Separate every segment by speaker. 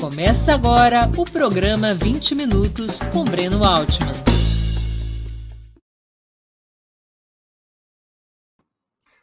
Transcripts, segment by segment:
Speaker 1: Começa agora o programa 20 Minutos com Breno Altman.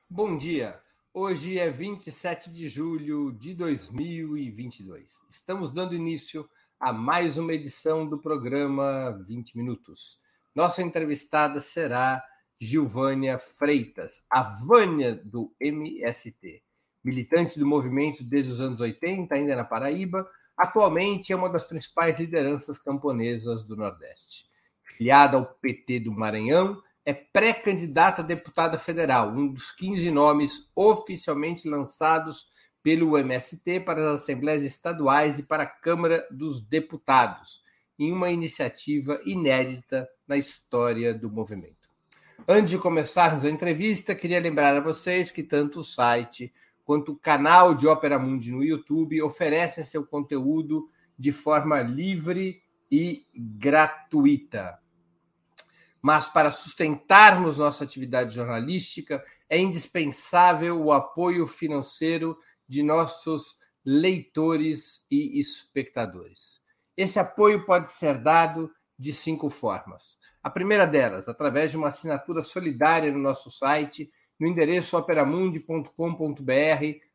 Speaker 2: Bom dia. Hoje é 27 de julho de 2022. Estamos dando início a mais uma edição do programa 20 Minutos. Nossa entrevistada será Gilvânia Freitas, a Vânia do MST. Militante do movimento desde os anos 80, ainda na Paraíba, atualmente é uma das principais lideranças camponesas do Nordeste. Filiada ao PT do Maranhão, é pré-candidata a deputada federal, um dos 15 nomes oficialmente lançados pelo MST para as assembleias estaduais e para a Câmara dos Deputados, em uma iniciativa inédita na história do movimento. Antes de começarmos a entrevista, queria lembrar a vocês que tanto o site quanto o canal de Ópera Mundi no YouTube oferecem seu conteúdo de forma livre e gratuita. Mas para sustentarmos nossa atividade jornalística, é indispensável o apoio financeiro de nossos leitores e espectadores. Esse apoio pode ser dado de cinco formas. A primeira delas, através de uma assinatura solidária no nosso site, no endereço operamundi.com.br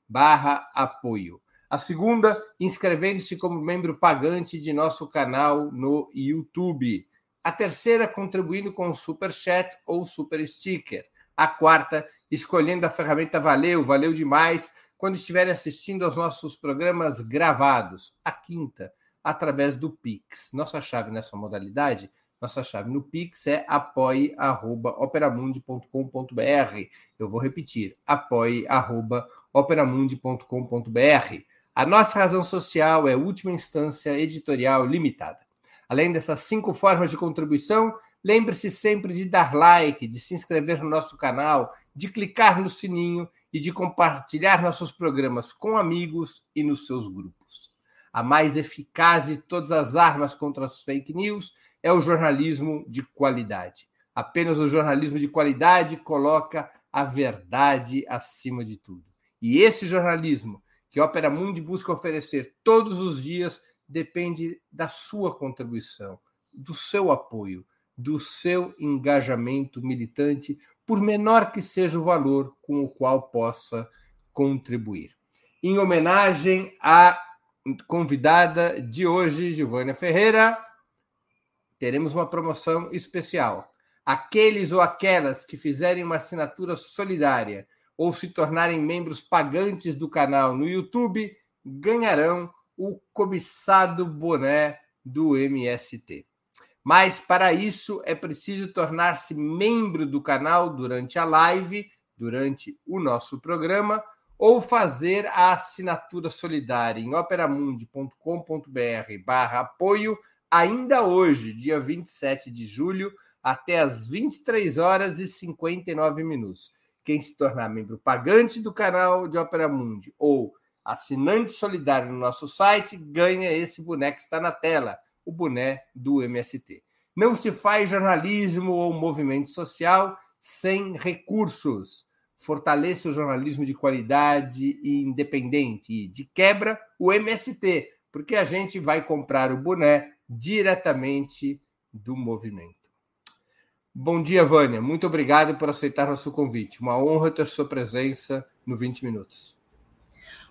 Speaker 2: barra apoio. A segunda, inscrevendo-se como membro pagante de nosso canal no YouTube. A terceira, contribuindo com Super Chat ou Super Sticker. A quarta, escolhendo a ferramenta Valeu, valeu demais, quando estiverem assistindo aos nossos programas gravados. A quinta, através do Pix. Nossa chave nessa modalidade, nossa chave no Pix é apoie.operamundi.com.br. Eu vou repetir, apoie.operamundi.com.br. A nossa razão social é última instância editorial limitada. Além dessas cinco formas de contribuição, lembre-se sempre de dar like, de se inscrever no nosso canal, de clicar no sininho e de compartilhar nossos programas com amigos e nos seus grupos a mais eficaz de todas as armas contra as fake news é o jornalismo de qualidade. Apenas o jornalismo de qualidade coloca a verdade acima de tudo. E esse jornalismo que a Opera Mundi busca oferecer todos os dias depende da sua contribuição, do seu apoio, do seu engajamento militante, por menor que seja o valor com o qual possa contribuir. Em homenagem a convidada de hoje, Giovânia Ferreira, teremos uma promoção especial. Aqueles ou aquelas que fizerem uma assinatura solidária ou se tornarem membros pagantes do canal no YouTube ganharão o cobiçado boné do MST. Mas para isso é preciso tornar-se membro do canal durante a live, durante o nosso programa ou fazer a assinatura solidária em operamundi.com.br barra apoio ainda hoje, dia 27 de julho, até às 23 horas e 59 minutos. Quem se tornar membro pagante do canal de Opera Mundi ou assinante solidário no nosso site ganha esse boneco que está na tela, o boné do MST. Não se faz jornalismo ou movimento social sem recursos fortaleça o jornalismo de qualidade e independente. E, de quebra, o MST, porque a gente vai comprar o boné diretamente do movimento. Bom dia, Vânia. Muito obrigado por aceitar nosso convite. Uma honra ter sua presença no 20 Minutos.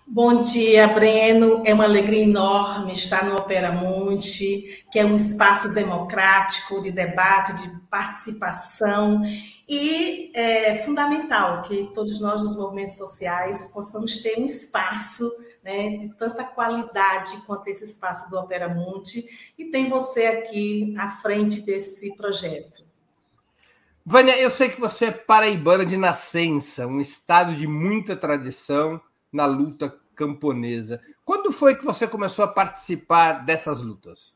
Speaker 3: Bom dia, Breno. É uma alegria enorme estar no Opera Mundi, que é um espaço democrático de debate, de participação e é fundamental que todos nós dos movimentos sociais possamos ter um espaço né, de tanta qualidade quanto esse espaço do Opera Mundi e tem você aqui à frente desse projeto.
Speaker 2: Vânia, eu sei que você é paraibana de nascença, um estado de muita tradição na luta camponesa. Quando foi que você começou a participar dessas lutas?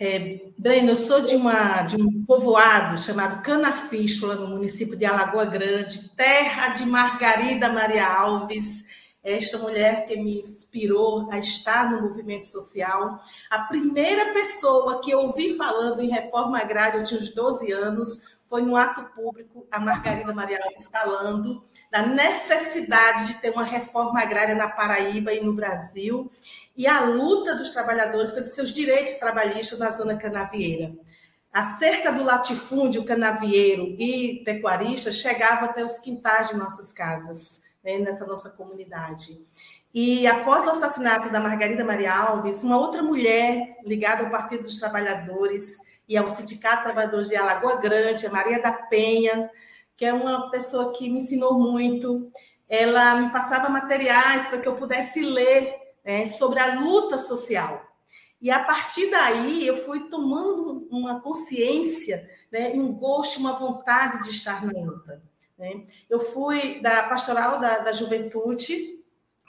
Speaker 3: É, Breno, eu sou de, uma, de um povoado chamado Canafístula, no município de Alagoa Grande, terra de Margarida Maria Alves, esta mulher que me inspirou a estar no movimento social. A primeira pessoa que eu ouvi falando em reforma agrária, eu tinha uns 12 anos, foi no ato público a Margarida Maria Alves falando da necessidade de ter uma reforma agrária na Paraíba e no Brasil. e a luta dos trabalhadores pelos seus direitos trabalhistas na zona canavieira. A cerca do latifúndio canavieiro e pecuarista chegava até os quintais de nossas casas, né, nessa nossa comunidade. E após o assassinato da Margarida Maria Alves, uma outra mulher ligada ao Partido dos Trabalhadores e ao Sindicato Trabalhadores de Alagoa Grande, a Maria da Penha, que é uma pessoa que me ensinou muito, ela me passava materiais para que eu pudesse ler né, sobre a luta social. E a partir daí eu fui tomando uma consciência, né, um gosto, uma vontade de estar na luta. Né? Eu fui da pastoral da, da juventude,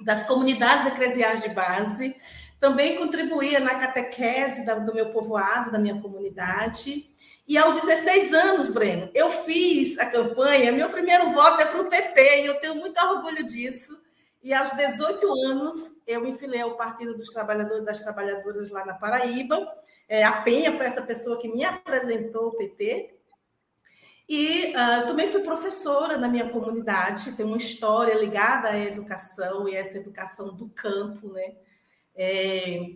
Speaker 3: das comunidades eclesiais de base, também contribuía na catequese do meu povoado, da minha comunidade. E aos 16 anos, Breno, eu fiz a campanha, meu primeiro voto é para o PT, e eu tenho muito orgulho disso. E aos 18 anos, eu me filiei ao Partido dos Trabalhadores das Trabalhadoras lá na Paraíba. É, a Penha foi essa pessoa que me apresentou o PT. E uh, também fui professora na minha comunidade, tem uma história ligada à educação e essa educação do campo, né? É,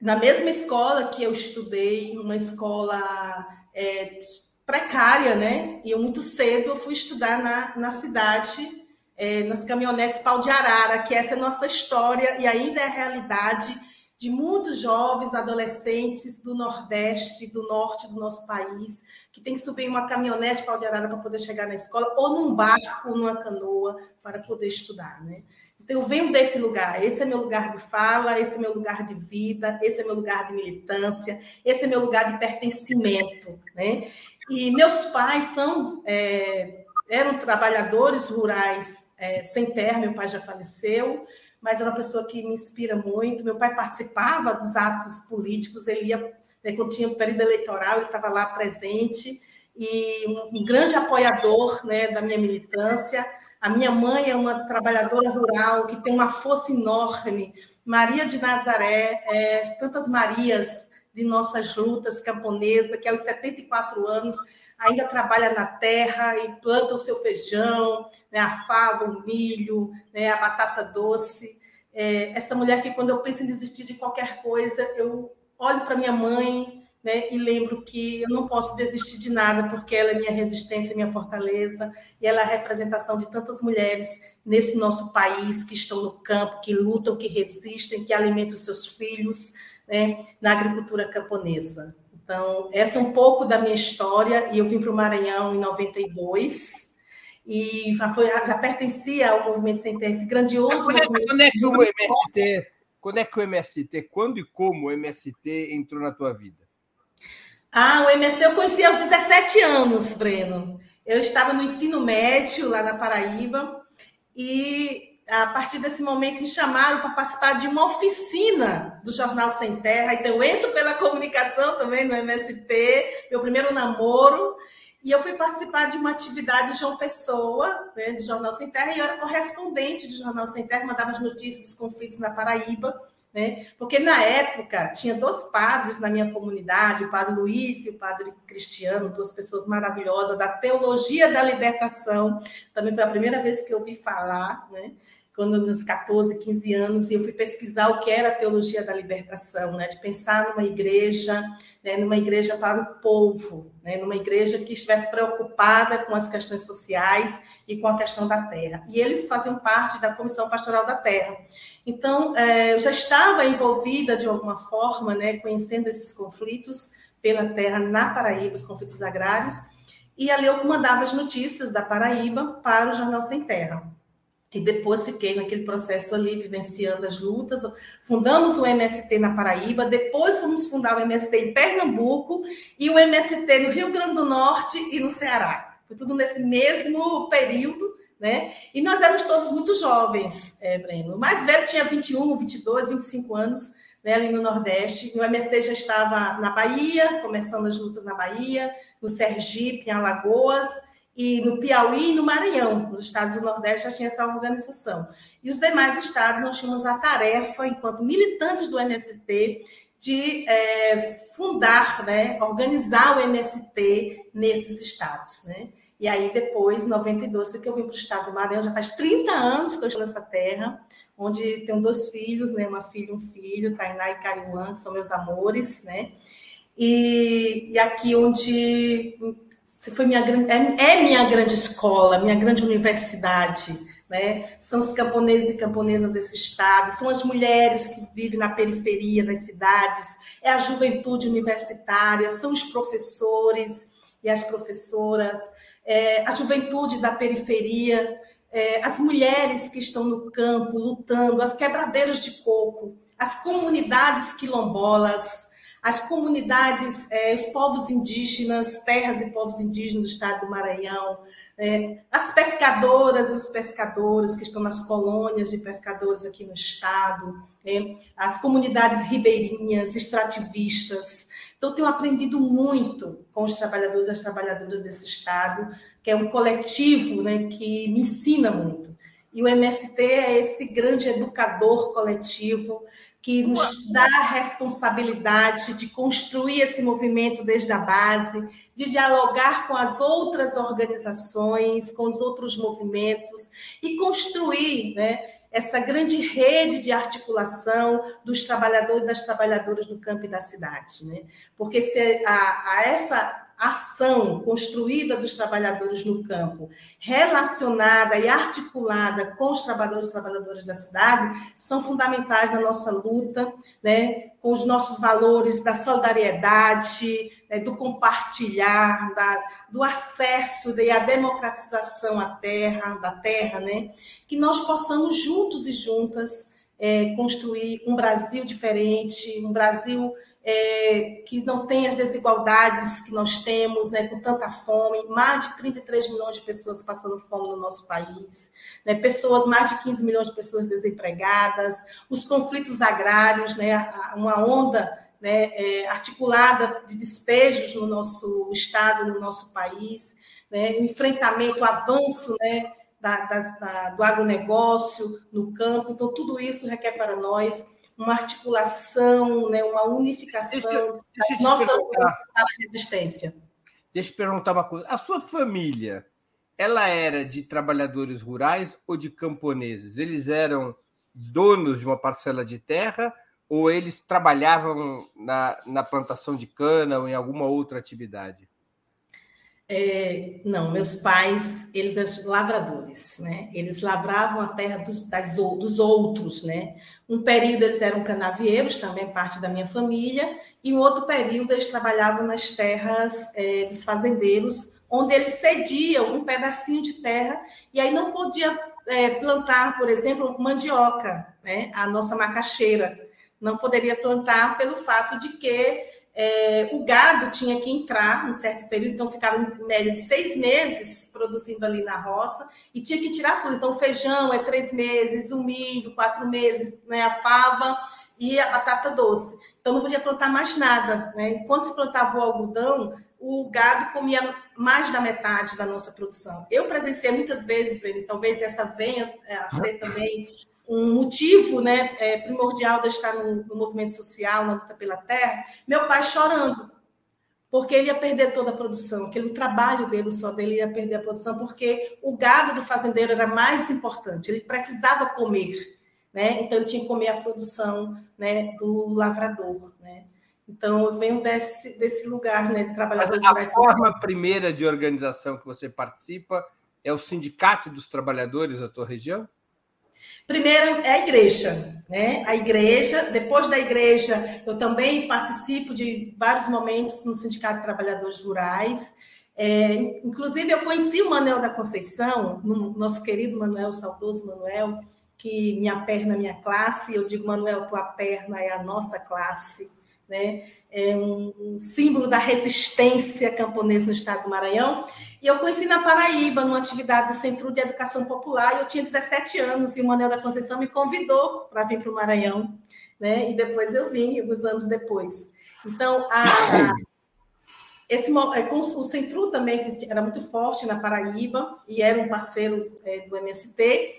Speaker 3: na mesma escola que eu estudei, uma escola é, precária, né? E eu, muito cedo eu fui estudar na, na cidade é, nas caminhonetes Pau de Arara, que essa é a nossa história e ainda é a realidade de muitos jovens, adolescentes do Nordeste, do Norte do nosso país, que tem que subir em uma caminhonete de Arara para poder chegar na escola, ou num barco, numa canoa, para poder estudar, né? Então, eu venho desse lugar. Esse é meu lugar de fala, esse é meu lugar de vida, esse é meu lugar de militância, esse é meu lugar de pertencimento. Né? E meus pais são é, eram trabalhadores rurais é, sem terra, meu pai já faleceu, mas era uma pessoa que me inspira muito. Meu pai participava dos atos políticos, ele ia, né, quando tinha o período eleitoral, ele estava lá presente, e um, um grande apoiador né, da minha militância. A minha mãe é uma trabalhadora rural que tem uma força enorme. Maria de Nazaré, é, tantas Marias de nossas lutas camponesa, que aos 74 anos ainda trabalha na terra e planta o seu feijão, né, a fava, o milho, né, a batata doce. É, essa mulher que, quando eu penso em desistir de qualquer coisa, eu olho para minha mãe né, e lembro que eu não posso desistir de nada, porque ela é minha resistência, minha fortaleza, e ela é a representação de tantas mulheres nesse nosso país que estão no campo, que lutam, que resistem, que alimentam seus filhos né, na agricultura camponesa. Então, essa é um pouco da minha história, e eu vim para o Maranhão em 92, e já, foi, já pertencia ao movimento sem terra, esse grandioso
Speaker 2: quando,
Speaker 3: é, quando
Speaker 2: é que o MST, quando é que o MST, quando e como o MST entrou na tua vida?
Speaker 3: Ah, o MST eu conheci aos 17 anos, Breno. Eu estava no ensino médio lá na Paraíba, e a partir desse momento, me chamaram para participar de uma oficina do Jornal Sem Terra. Então, eu entro pela comunicação também no MST, meu primeiro namoro. E eu fui participar de uma atividade de João Pessoa, né, de Jornal Sem Terra, e eu era correspondente de Jornal Sem Terra, mandava as notícias dos conflitos na Paraíba. Né? Porque na época tinha dois padres na minha comunidade, o padre Luiz e o padre Cristiano, duas pessoas maravilhosas da teologia da libertação. Também foi a primeira vez que eu ouvi falar, né? Quando nos 14, 15 anos, eu fui pesquisar o que era a teologia da libertação, né? de pensar numa igreja, né? numa igreja para o povo, né? numa igreja que estivesse preocupada com as questões sociais e com a questão da terra. E eles faziam parte da Comissão Pastoral da Terra. Então, é, eu já estava envolvida de alguma forma, né? conhecendo esses conflitos pela terra na Paraíba, os conflitos agrários, e ali eu comandava as notícias da Paraíba para o Jornal Sem Terra. E depois fiquei naquele processo ali, vivenciando as lutas. Fundamos o MST na Paraíba, depois fomos fundar o MST em Pernambuco e o MST no Rio Grande do Norte e no Ceará. Foi tudo nesse mesmo período, né? E nós éramos todos muito jovens, é, Breno. O mais velho tinha 21, 22, 25 anos, né, ali no Nordeste. O MST já estava na Bahia, começando as lutas na Bahia, no Sergipe, em Alagoas e no Piauí e no Maranhão, nos estados do Nordeste já tinha essa organização. E os demais estados nós tínhamos a tarefa, enquanto militantes do MST, de é, fundar, né, organizar o MST nesses estados. Né? E aí, depois, em 92, foi que eu vim para o estado do Maranhão. Já faz 30 anos que eu estou nessa terra, onde tenho dois filhos, né? Uma filha e um filho, Tainá e Caiuan, que são meus amores, né? E, e aqui onde foi minha, é, é minha grande escola, minha grande universidade, né? São os camponeses e camponesas desse estado, são as mulheres que vivem na periferia das cidades, é a juventude universitária, são os professores e as professoras, é, a juventude da periferia, é, as mulheres que estão no campo lutando, as quebradeiras de coco, as comunidades quilombolas, as comunidades, é, os povos indígenas, terras e povos indígenas do estado do Maranhão, é, as pescadoras e os pescadores que estão nas colônias de pescadores aqui no estado, é, as comunidades ribeirinhas, extrativistas. Então, tenho aprendido muito com os trabalhadores e as trabalhadoras desse estado, que é um coletivo né, que me ensina muito. E o MST é esse grande educador coletivo que nos dá a responsabilidade de construir esse movimento desde a base, de dialogar com as outras organizações, com os outros movimentos e construir né, essa grande rede de articulação dos trabalhadores e das trabalhadoras do campo e da cidade. Né? Porque se a, a essa ação construída dos trabalhadores no campo, relacionada e articulada com os trabalhadores e trabalhadoras da cidade, são fundamentais na nossa luta, né, com os nossos valores da solidariedade, né, do compartilhar, da, do acesso e a democratização à terra, da terra, né, que nós possamos juntos e juntas é, construir um Brasil diferente, um Brasil é, que não tem as desigualdades que nós temos, né, com tanta fome, mais de 33 milhões de pessoas passando fome no nosso país, né, pessoas, mais de 15 milhões de pessoas desempregadas, os conflitos agrários, né, uma onda né, é, articulada de despejos no nosso estado, no nosso país, né, enfrentamento, avanço né, da, da, do agronegócio no campo. Então, tudo isso requer para nós uma articulação, né, uma unificação deixa, deixa da nossa resistência.
Speaker 2: Deixa eu perguntar uma coisa. A sua família, ela era de trabalhadores rurais ou de camponeses? Eles eram donos de uma parcela de terra ou eles trabalhavam na, na plantação de cana ou em alguma outra atividade?
Speaker 3: É, não, meus pais, eles eram lavradores, né? Eles lavravam a terra dos, das, dos outros, né? Um período eles eram canavieiros, também parte da minha família, e um outro período eles trabalhavam nas terras é, dos fazendeiros, onde eles cediam um pedacinho de terra, e aí não podia é, plantar, por exemplo, mandioca, né? A nossa macaxeira. Não poderia plantar pelo fato de que é, o gado tinha que entrar num certo período, então ficava em média de seis meses produzindo ali na roça e tinha que tirar tudo. Então, feijão é três meses, o milho, quatro meses, né, a fava e a batata doce. Então, não podia plantar mais nada. Né? E quando se plantava o algodão, o gado comia mais da metade da nossa produção. Eu presenciei muitas vezes, Breno, talvez essa venha a ser também um motivo né, é, primordial de estar no, no, movimento social, na luta pela terra, meu pai chorando, porque ele ia perder toda a produção, que o trabalho dele, só dele, ia perder a produção, porque o gado do fazendeiro era mais importante, ele precisava comer, né? então ele tinha que comer a produção né, do lavrador. Né? Então, eu venho desse, desse lugar né, de trabalhadores.
Speaker 2: A forma primeira de organização que você participa é o Sindicato dos Trabalhadores da tua região?
Speaker 3: Primeiro é a igreja, né? A igreja, depois da igreja, eu também participo de vários momentos no Sindicato de Trabalhadores Rurais. É, inclusive, eu conheci o Manuel da Conceição, nosso querido Manuel, saudoso Manuel, que minha perna minha classe. Eu digo, Manuel, tua perna é a nossa classe, né? é um, símbolo da resistência camponesa no estado do Maranhão. E eu conheci na Paraíba, numa atividade do Centro de Educação Popular, eu tinha 17 anos, e o Manuel da Conceição me convidou para vir para o Maranhão, né? e depois eu vim, alguns anos depois. Então, a, esse, é, o Centro também, que era muito forte na Paraíba, e era um parceiro é, do MST,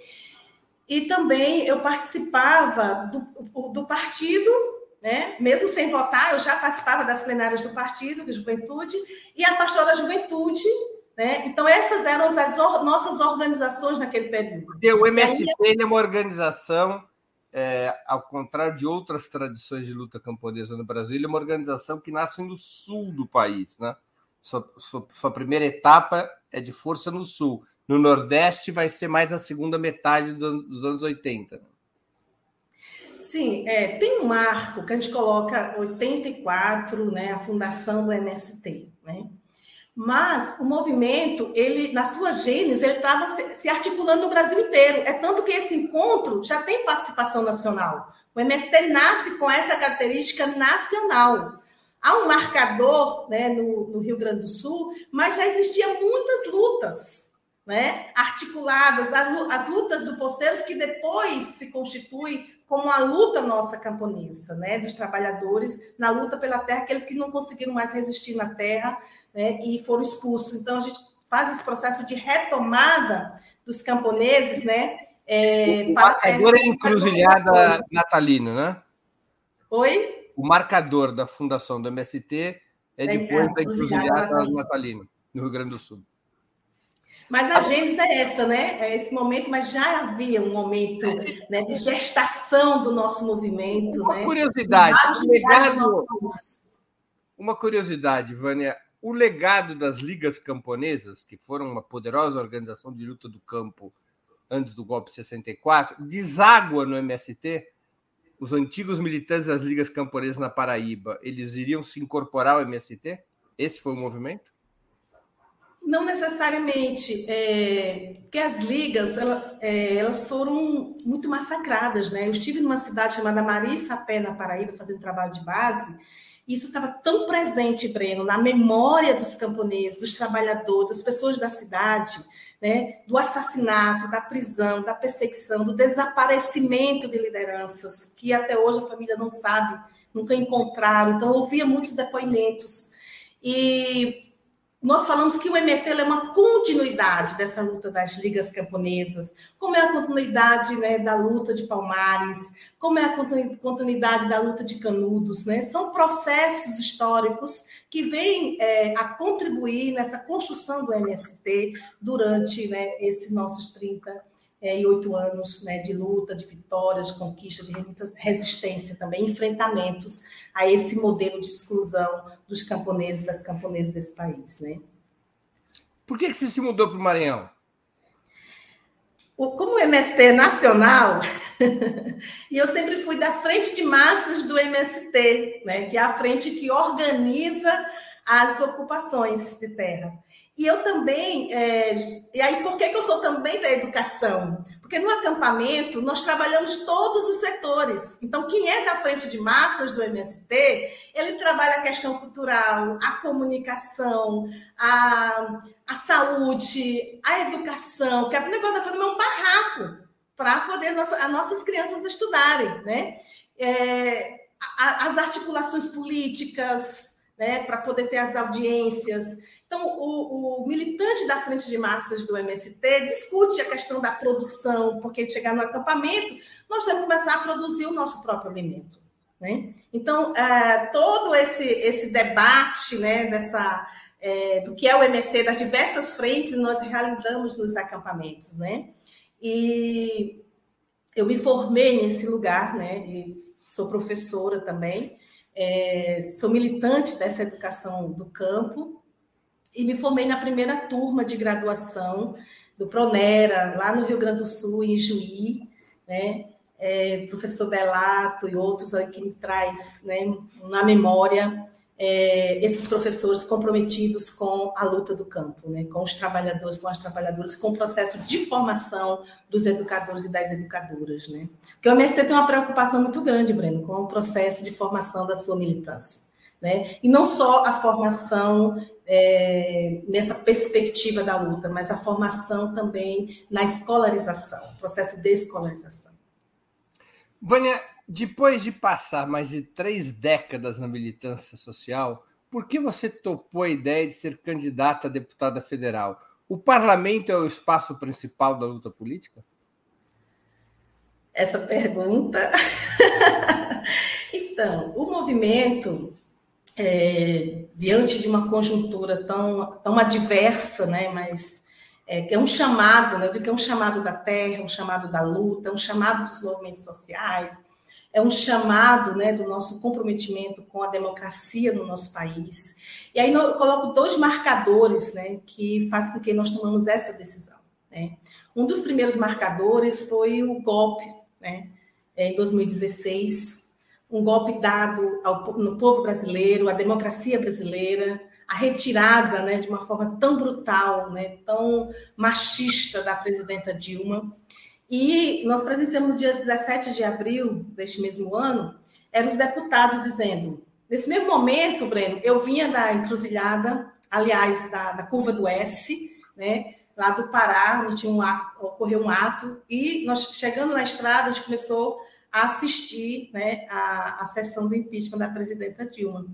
Speaker 3: e também eu participava do, do partido né? Mesmo sem votar, eu já participava das plenárias do partido, de juventude, e a pastora da juventude, Né? Então, essas eram as or nossas organizações naquele período.
Speaker 2: Porque o MST aí... é uma organização, é, ao contrário de outras tradições de luta camponesa no Brasil, é uma organização que nasce no sul do país. Né? Sua, sua, sua primeira etapa é de força no sul. No Nordeste vai ser mais a segunda metade dos anos 80.
Speaker 3: Sim, é, tem um marco que a gente coloca 84, né, a fundação do MST, né? Mas o movimento, ele na sua gênese, ele estava se, articulando no Brasil inteiro. É tanto que esse encontro já tem participação nacional. O MST nasce com essa característica nacional. Há um marcador né, no, no Rio Grande do Sul, mas já existiam muitas lutas né, articuladas, as lutas do Poceiros, que depois se constitui como a luta nossa camponesa, né, dos trabalhadores na luta pela terra, aqueles que não conseguiram mais resistir na terra né, e foram expulsos. Então, a gente faz esse processo de retomada dos camponeses, né?
Speaker 2: É, o marcador é encruzilhada natalino, né?
Speaker 3: Oi?
Speaker 2: O marcador da fundação do MST é depois é, da encruzilhada natalino, no Rio Grande do Sul.
Speaker 3: Mas a gênese é essa, né? É esse momento, mas já havia um momento né, de gestação do nosso movimento.
Speaker 2: Uma
Speaker 3: né?
Speaker 2: curiosidade, legado, uma curiosidade, Vânia. O legado das ligas camponesas, que foram uma poderosa organização de luta do campo antes do golpe de 64, deságua no MST. Os antigos militantes das ligas camponesas na Paraíba, eles iriam se incorporar ao MST? Esse foi o movimento?
Speaker 3: Não necessariamente, é, porque as ligas ela, é, elas foram muito massacradas, né? Eu estive numa cidade chamada Marissapé, na Paraíba, fazendo trabalho de base, e isso estava tão presente, Breno, na memória dos camponeses, dos trabalhadores, das pessoas da cidade, né? Do assassinato, da prisão, da perseguição, do desaparecimento de lideranças que até hoje a família não sabe, nunca encontraram. Então, eu ouvia muitos depoimentos. E nós falamos que o MSL é uma continuidade dessa luta das ligas camponesas, como é a continuidade né, da luta de Palmares, como é a continuidade da luta de Canudos. Né? São processos históricos que vêm é, a contribuir nessa construção do MST durante né, esses nossos 30 é, e oito anos né, de luta, de vitórias, de conquista, de resistência também, enfrentamentos a esse modelo de exclusão dos camponeses e das camponesas desse país. Né?
Speaker 2: Por que, que você se mudou para o Maranhão?
Speaker 3: Como o MST é nacional, e eu sempre fui da frente de massas do MST, né, que é a frente que organiza as ocupações de terra. E eu também, é, e aí por que, que eu sou também da educação? Porque no acampamento nós trabalhamos todos os setores. Então, quem é da frente de massas do MST, ele trabalha a questão cultural, a comunicação, a, a saúde, a educação, que é o negócio da fazer um barraco para poder nossa, as nossas crianças estudarem, né? É, a, as articulações políticas, né, para poder ter as audiências. Então, o, o, militante da frente de massas do MST discute a questão da produção, porque chegar no acampamento, nós temos que começar a produzir o nosso próprio alimento. Né? Então, é, todo esse, esse debate né, dessa, é, do que é o MST, das diversas frentes, nós realizamos nos acampamentos. Né? E eu me formei nesse lugar, né? sou professora também, é, sou militante dessa educação do campo, e me formei na primeira turma de graduação do Pronera, lá no Rio Grande do Sul, em Juí, né? É, professor Belato e outros que me traz né, na memória é, esses professores comprometidos com a luta do campo, né, com os trabalhadores, com as trabalhadoras, com o processo de formação dos educadores e das educadoras. Né? Porque o MST tem uma preocupação muito grande, Breno, com o processo de formação da sua militância. Né? E não só a formação é, nessa perspectiva da luta, mas a formação também na escolarização, processo de escolarização.
Speaker 2: Vânia, depois de passar mais de três décadas na militância social, por que você topou a ideia de ser candidata a deputada federal? O parlamento é o espaço principal da luta política?
Speaker 3: Essa pergunta. então, o movimento é, diante de uma conjuntura tão, tão adversa, né, mas é, que é um chamado, né, do que é um chamado da terra, um chamado da luta, um chamado dos movimentos sociais, é um chamado né, do nosso comprometimento com a democracia no nosso país. E aí eu coloco dois marcadores né, que fazem com que nós tomamos essa decisão. Né? Um dos primeiros marcadores foi o golpe né, em 2016, um golpe dado ao, no povo brasileiro, à democracia brasileira, a retirada né, de uma forma tão brutal, né, tão machista da presidenta Dilma. E nós presenciamos no dia 17 de abril deste mesmo ano, eram os deputados dizendo, nesse mesmo momento, Breno, eu vinha da encruzilhada, aliás, da, da curva do S, né, lá do Pará, onde tinha um ato, ocorreu um ato, e nós chegando na estrada, a gente começou assistir né, a, a sessão do impeachment da presidenta Dilma.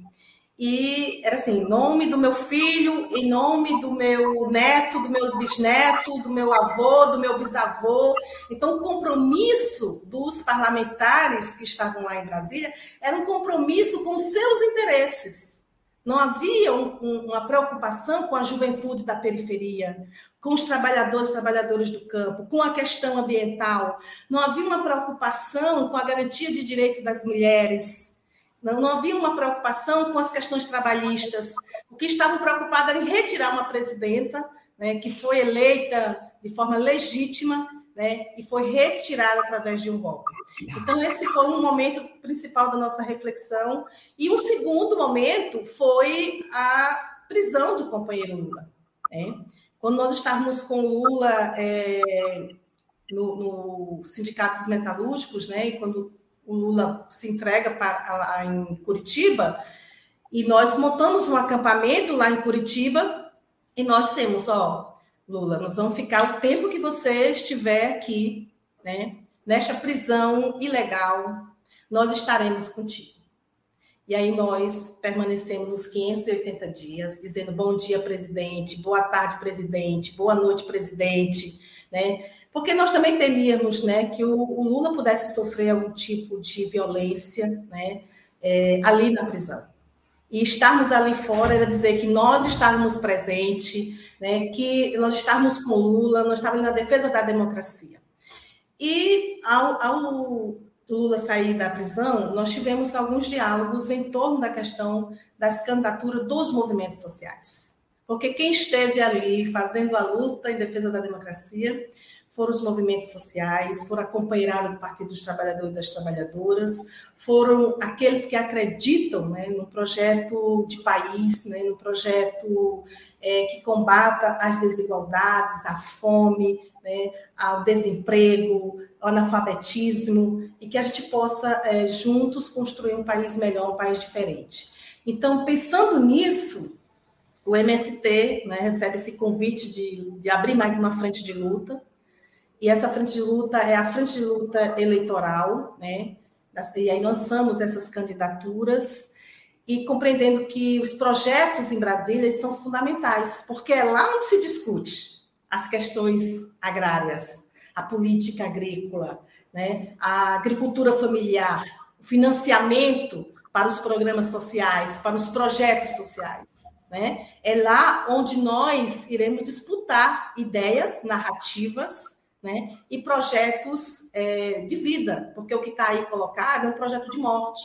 Speaker 3: E era assim, em nome do meu filho, em nome do meu neto, do meu bisneto, do meu avô, do meu bisavô. Então, o compromisso dos parlamentares que estavam lá em Brasília era um compromisso com seus interesses. Não havia um, um, uma preocupação com a juventude da periferia, com os trabalhadores e trabalhadoras do campo, com a questão ambiental. Não havia uma preocupação com a garantia de direitos das mulheres. Não, não havia uma preocupação com as questões trabalhistas. O que estavam preocupados era em retirar uma presidenta né, que foi eleita de forma legítima né, e foi retirada através de um golpe. Então, esse foi um momento principal da nossa reflexão. E um segundo momento foi a prisão do companheiro Lula. Né? Quando nós estávamos com Lula é, no, no Sindicato dos Metalúrgicos, né, e quando o Lula se entrega para, lá em Curitiba, e nós montamos um acampamento lá em Curitiba, e nós dissemos, ó, Lula, nós vamos ficar o tempo que você estiver aqui, né, nesta prisão ilegal, nós estaremos contigo. E aí nós permanecemos os 580 dias, dizendo bom dia, presidente, boa tarde, presidente, boa noite, presidente, né? Porque nós também temíamos, né, que o, o Lula pudesse sofrer algum tipo de violência, né, é, ali na prisão. E estarmos ali fora era dizer que nós estávamos presentes, né, que nós estávamos com Lula, nós estávamos na defesa da democracia. E ao, ao Lula sair da prisão, nós tivemos alguns diálogos em torno da questão das candidaturas dos movimentos sociais. Porque quem esteve ali fazendo a luta em defesa da democracia foram os movimentos sociais, foram a companheirada do Partido dos Trabalhadores e das Trabalhadoras, foram aqueles que acreditam né, no projeto de país, né, no projeto é, que combata as desigualdades, a fome, né, ao desemprego, ao analfabetismo, e que a gente possa é, juntos construir um país melhor, um país diferente. Então, pensando nisso, o MST né, recebe esse convite de, de abrir mais uma frente de luta, e essa frente de luta é a frente de luta eleitoral, né? E aí lançamos essas candidaturas e compreendendo que os projetos em Brasília são fundamentais, porque é lá onde se discute as questões agrárias, a política agrícola, né? a agricultura familiar, o financiamento para os programas sociais, para os projetos sociais. Né? É lá onde nós iremos disputar ideias, narrativas, né? e projetos é, de vida, porque o que está aí colocado é um projeto de morte,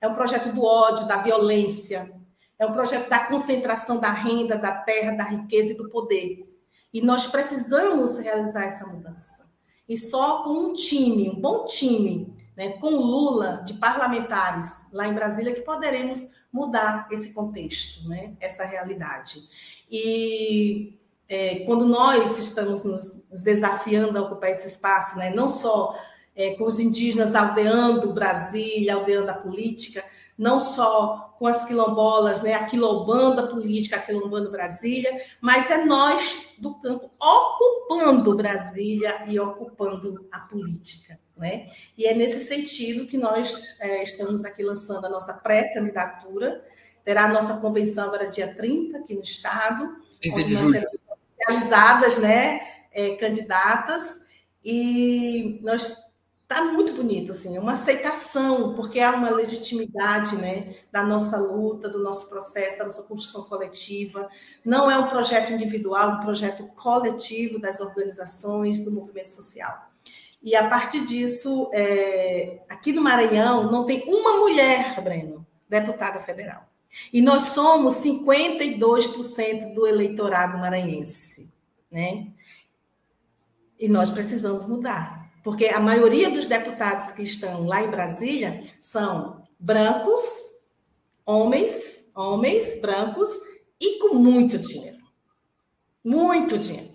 Speaker 3: é um projeto do ódio, da violência, é um projeto da concentração da renda, da terra, da riqueza e do poder. E nós precisamos realizar essa mudança. E só com um time, um bom time, né, com Lula, de parlamentares lá em Brasília, que poderemos mudar esse contexto, né, essa realidade. E é, quando nós estamos nos, nos, desafiando a ocupar esse espaço, né, não só é, com os indígenas aldeando Brasília, aldeando a política, não só com as quilombolas, né, a política, aquilombando Brasília, mas é nós do campo ocupando Brasília e ocupando a política. Né? E é nesse sentido que nós é, estamos aqui lançando a nossa pré-candidatura. Terá a nossa convenção agora dia 30, aqui no Estado, onde nós seremos realizadas, né, é, candidatas, e nós tá muito bonito, assim, é uma aceitação, porque há uma legitimidade, né, da nossa luta, do nosso processo, da nossa construção coletiva. Não é um projeto individual, é um projeto coletivo das organizações, do movimento social. E a partir disso, é, aqui no Maranhão não tem uma mulher, Breno, deputada federal. E nós somos 52% do eleitorado maranhense, né? E nós precisamos mudar porque a maioria dos deputados que estão lá em Brasília são brancos, homens, homens brancos e com muito dinheiro. Muito dinheiro.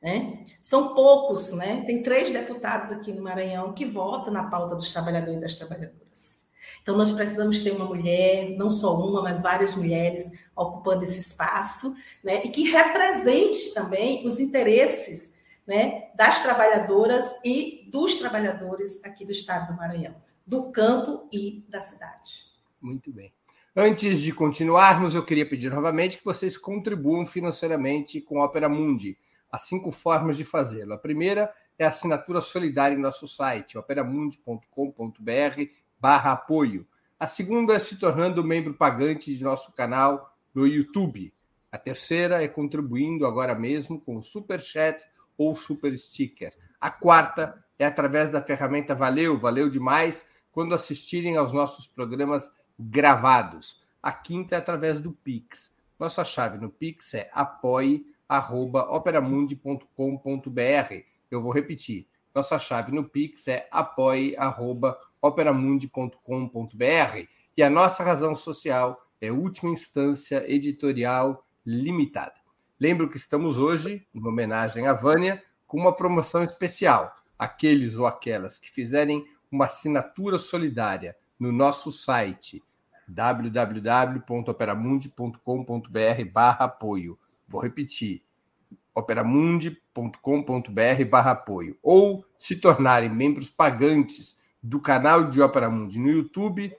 Speaker 3: Né? São poucos, né? Tem três deputados aqui no Maranhão que votam na pauta dos trabalhadores e das trabalhadoras. Então, nós precisamos ter uma mulher, não só uma, mas várias mulheres ocupando esse espaço, né? e que represente também os interesses né, das trabalhadoras e dos trabalhadores aqui do estado do Maranhão, do campo e da cidade.
Speaker 2: Muito bem. Antes de continuarmos, eu queria pedir novamente que vocês contribuam financeiramente com a Opera Mundi. Há cinco formas de fazê-lo. A primeira é a assinatura solidária em nosso site, operamundi.com.br barra apoio. A segunda é se tornando membro pagante de nosso canal no YouTube. A terceira é contribuindo agora mesmo com Super Chat ou super sticker. A quarta é através da ferramenta Valeu, valeu demais, quando assistirem aos nossos programas gravados. A quinta é através do Pix. Nossa chave no Pix é apoie.operamundi.com.br. Eu vou repetir. Nossa chave no Pix é apoie.operamundi.com.br. E a nossa razão social é Última Instância Editorial Limitada. Lembro que estamos hoje, em homenagem à Vânia, com uma promoção especial. Aqueles ou aquelas que fizerem uma assinatura solidária no nosso site www.operamundi.com.br barra apoio. Vou repetir, operamundi.com.br barra apoio. Ou se tornarem membros pagantes do canal de Opera Mundi no YouTube,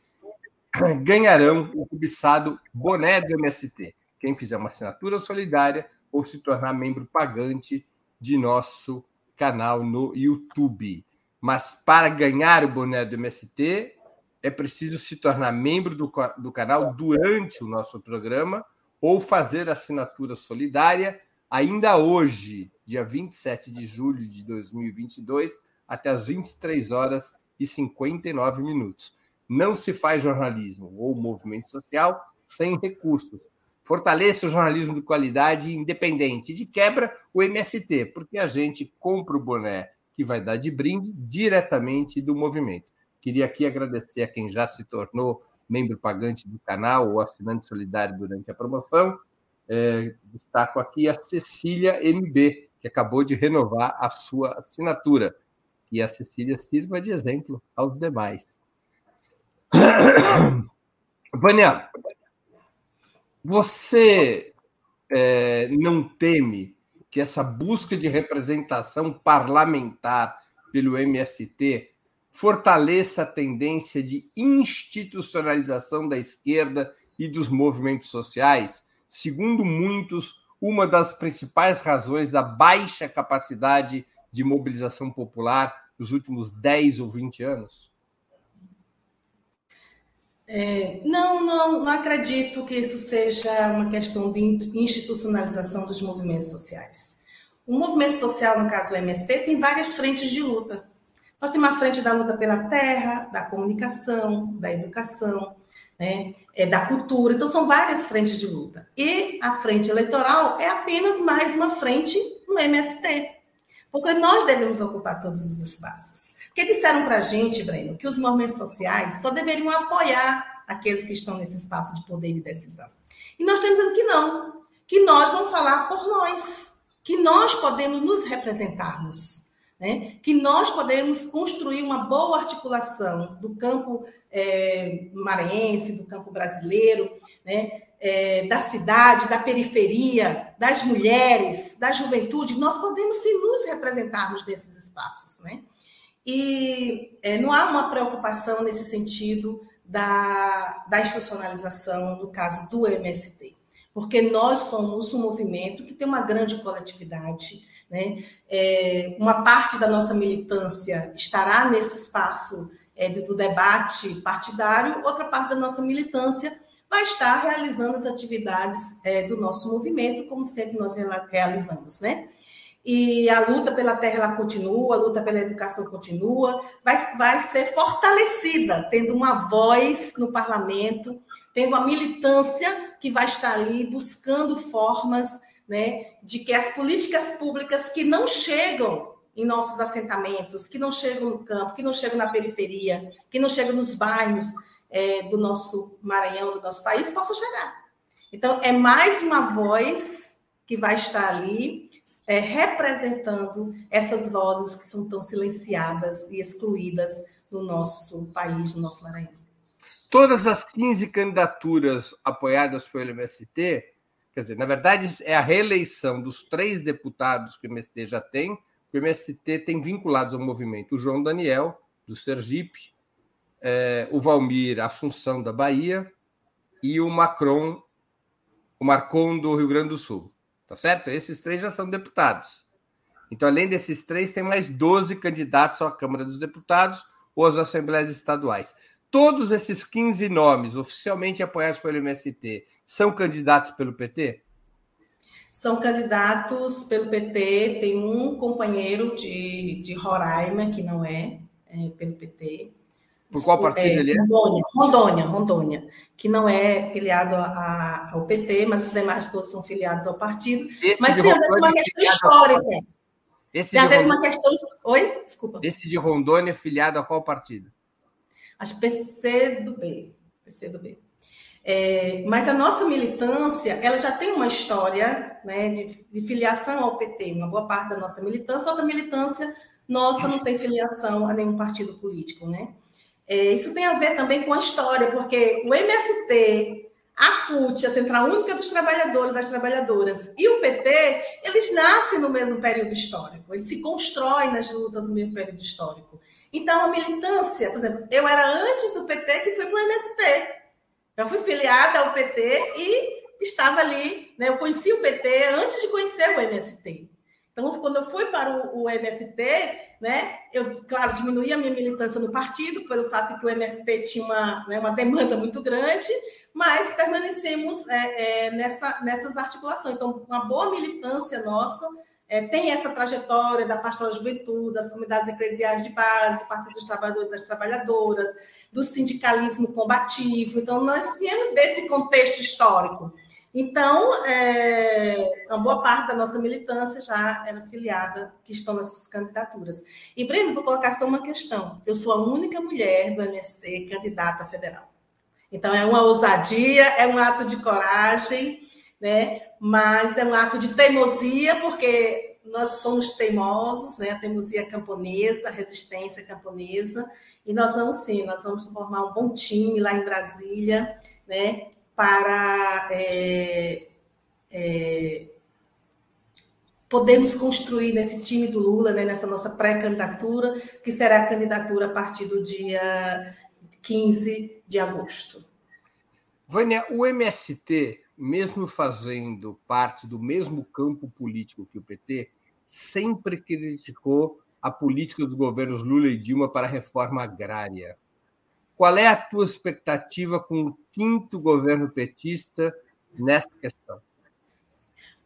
Speaker 2: ganharão o cobiçado boné do MST quem fizer uma assinatura solidária ou se tornar membro pagante de nosso canal no YouTube. Mas para ganhar o boné do MST, é preciso se tornar membro do, do canal durante o nosso programa ou fazer assinatura solidária ainda hoje, dia 27 de julho de 2022, até as 23 horas e 59 minutos. Não se faz jornalismo ou movimento social sem recursos. Fortaleça o jornalismo de qualidade independente. De quebra, o MST, porque a gente compra o boné que vai dar de brinde diretamente do movimento. Queria aqui agradecer a quem já se tornou membro pagante do canal ou assinante solidário durante a promoção. É, destaco aqui a Cecília MB, que acabou de renovar a sua assinatura. Que a Cecília sirva de exemplo aos demais. Vânia, você é, não teme que essa busca de representação parlamentar pelo MST fortaleça a tendência de institucionalização da esquerda e dos movimentos sociais? Segundo muitos, uma das principais razões da baixa capacidade de mobilização popular nos últimos 10 ou 20 anos?
Speaker 3: É, não, não, não acredito que isso seja uma questão de institucionalização dos movimentos sociais. O movimento social, no caso o MST, tem várias frentes de luta. Nós temos a frente da luta pela terra, da comunicação, da educação, né, é, da cultura. Então, são várias frentes de luta. E a frente eleitoral é apenas mais uma frente no MST. Porque nós devemos ocupar todos os espaços. Porque disseram para a gente, Breno, que os movimentos sociais só deveriam apoiar aqueles que estão nesse espaço de poder e decisão. E nós estamos dizendo que não, que nós vamos falar por nós, que nós podemos nos representarmos, né? que nós podemos construir uma boa articulação do campo é, maranhense, do campo brasileiro, né? É, da cidade, da periferia, das mulheres, da juventude, nós podemos sim nos representarmos nesses espaços, né? E é, não há uma preocupação nesse sentido da, da institucionalização, no caso do MST, porque nós somos um movimento que tem uma grande coletividade, Né? É, uma parte da nossa militância estará nesse espaço é, do debate partidário, outra parte da nossa militância vai estar realizando as atividades é, do nosso movimento, como sempre nós realizamos, né? E a luta pela terra ela continua, a luta pela educação continua, vai, vai ser fortalecida, tendo uma voz no parlamento, tendo uma militância que vai estar ali buscando formas né, de que as políticas públicas que não chegam em nossos assentamentos, que não chegam no campo, que não chegam na periferia, que não chegam nos bairros é, do nosso Maranhão, do nosso país, possam chegar. Então, é mais uma voz que vai estar ali é, representando essas vozes que são tão silenciadas e excluídas no nosso país, no nosso Maranhão.
Speaker 2: Todas as 15 candidaturas apoiadas pelo MST, quer dizer, na verdade, é a reeleição dos três deputados que o MST já tem, que o MST tem vinculados ao movimento o João Daniel, do Sergipe, é, o Valmir Assunção, da Bahia, e o Macron, o Marcon, do Rio Grande do Sul. Tá certo? Esses três já são deputados. Então, além desses três, tem mais 12 candidatos à Câmara dos Deputados ou às Assembleias Estaduais. Todos esses 15 nomes oficialmente apoiados pelo MST são candidatos pelo PT?
Speaker 3: São candidatos pelo PT. Tem um companheiro de, de Roraima que não é, é pelo PT.
Speaker 2: Por qual partido é, ele é?
Speaker 3: Rondônia, Rondônia, Rondônia, que não é filiado a, ao PT, mas os demais todos são filiados ao partido. Esse mas tem a ver com uma é questão histórica. Esse tem a ver com uma questão. Oi? Desculpa.
Speaker 2: Esse de Rondônia é filiado a qual partido?
Speaker 3: Acho PC do B. PC do B. É, mas a nossa militância, ela já tem uma história né, de, de, filiação ao PT. Uma boa parte da nossa militância, outra militância nossa não tem filiação a nenhum partido político, né? É, isso tem a ver também com a história, porque o MST, a CUT, a Central Única dos Trabalhadores e das Trabalhadoras, e o PT, eles nascem no mesmo período histórico, eles se constroem nas lutas no mesmo período histórico. Então, a militância, por exemplo, eu era antes do PT que fui para o MST. Eu fui filiada ao PT e estava ali, né? Eu conheci o PT antes de conhecer o MST. Então, quando eu fui para o, MST, né, eu, claro, diminuí a minha militância no partido, pelo fato de que o MST tinha uma, né, uma demanda muito grande, mas permanecemos é, é, nessa, nessas articulações. Então, uma boa militância nossa é, tem essa trajetória da pastoral da juventude, das comunidades eclesiais de base, do Partido dos Trabalhadores e das Trabalhadoras, do sindicalismo combativo. Então, nós viemos desse contexto histórico. Então, é, uma boa parte da nossa militância já era filiada, que estão nessas candidaturas. E, Breno, vou colocar só uma questão. Eu sou a única mulher do MST candidata federal. Então, é uma ousadia, é um ato de coragem, né? mas é um ato de teimosia, porque nós somos teimosos, né? a teimosia camponesa, a resistência camponesa, e nós vamos sim, nós vamos formar um bom time lá em Brasília, né? Para é, é, podermos construir nesse time do Lula, né, nessa nossa pré-candidatura, que será a candidatura a partir do dia 15 de agosto.
Speaker 2: Vânia, o MST, mesmo fazendo parte do mesmo campo político que o PT, sempre criticou a política dos governos Lula e Dilma para a reforma agrária. Qual é a tua expectativa com o quinto governo petista nessa questão?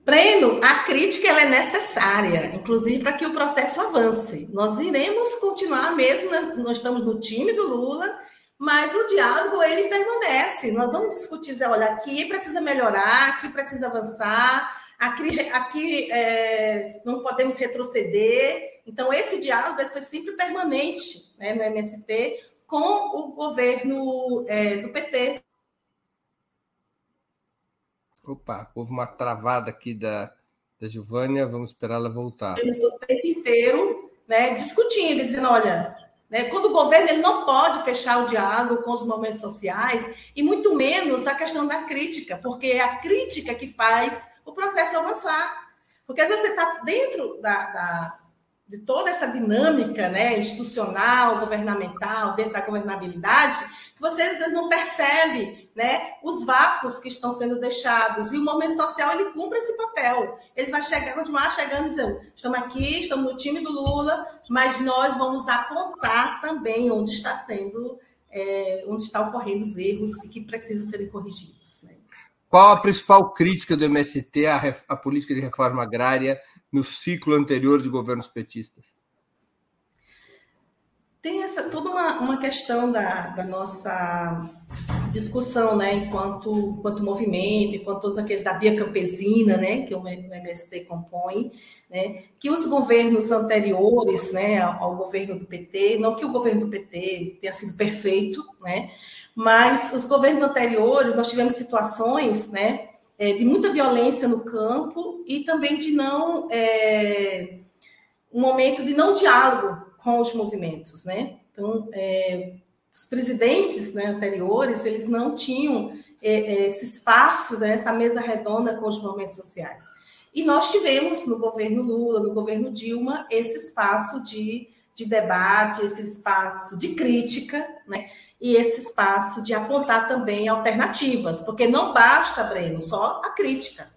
Speaker 3: Breno, a crítica ela é necessária, inclusive para que o processo avance. Nós iremos continuar mesmo, nós estamos no time do Lula, mas o diálogo ele permanece. Nós vamos discutir, dizer, olha, aqui precisa melhorar, aqui precisa avançar, aqui, aqui é, não podemos retroceder. Então, esse diálogo esse foi sempre permanente né, no MST, com o governo é, do PT.
Speaker 2: Opa, houve uma travada aqui da, da Giovânia, vamos esperar ela voltar.
Speaker 3: Eles o tempo inteiro né, discutindo, dizendo, olha, né, quando o governo ele não pode fechar o diálogo com os movimentos sociais, e muito menos a questão da crítica, porque é a crítica que faz o processo avançar. Porque às vezes você está dentro da, da de toda essa dinâmica né, institucional, governamental, dentro da governabilidade, que você não percebe né, os vácuos que estão sendo deixados. E o movimento social ele cumpre esse papel. Ele vai chegar, continuar chegando e dizendo: estamos aqui, estamos no time do Lula, mas nós vamos apontar também onde está sendo, é, onde está ocorrendo os erros e que precisam serem corrigidos. Né?
Speaker 2: Qual a principal crítica do MST à, à política de reforma agrária no ciclo anterior de governos petistas?
Speaker 3: Tem essa toda uma, uma questão da, da nossa discussão, né, enquanto, enquanto movimento, enquanto todos aqueles da via campesina, né, que o MST compõe, né, que os governos anteriores, né, ao governo do PT, não que o governo do PT tenha sido perfeito, né, mas os governos anteriores nós tivemos situações, né, é, de muita violência no campo e também de não é, um momento de não diálogo com os movimentos, né? Então, é, os presidentes né, anteriores eles não tinham é, é, esse espaço, né, essa mesa redonda com os movimentos sociais. E nós tivemos no governo Lula, no governo Dilma, esse espaço de, de debate, esse espaço de crítica, né? E esse espaço de apontar também alternativas, porque não basta, Breno, só a crítica.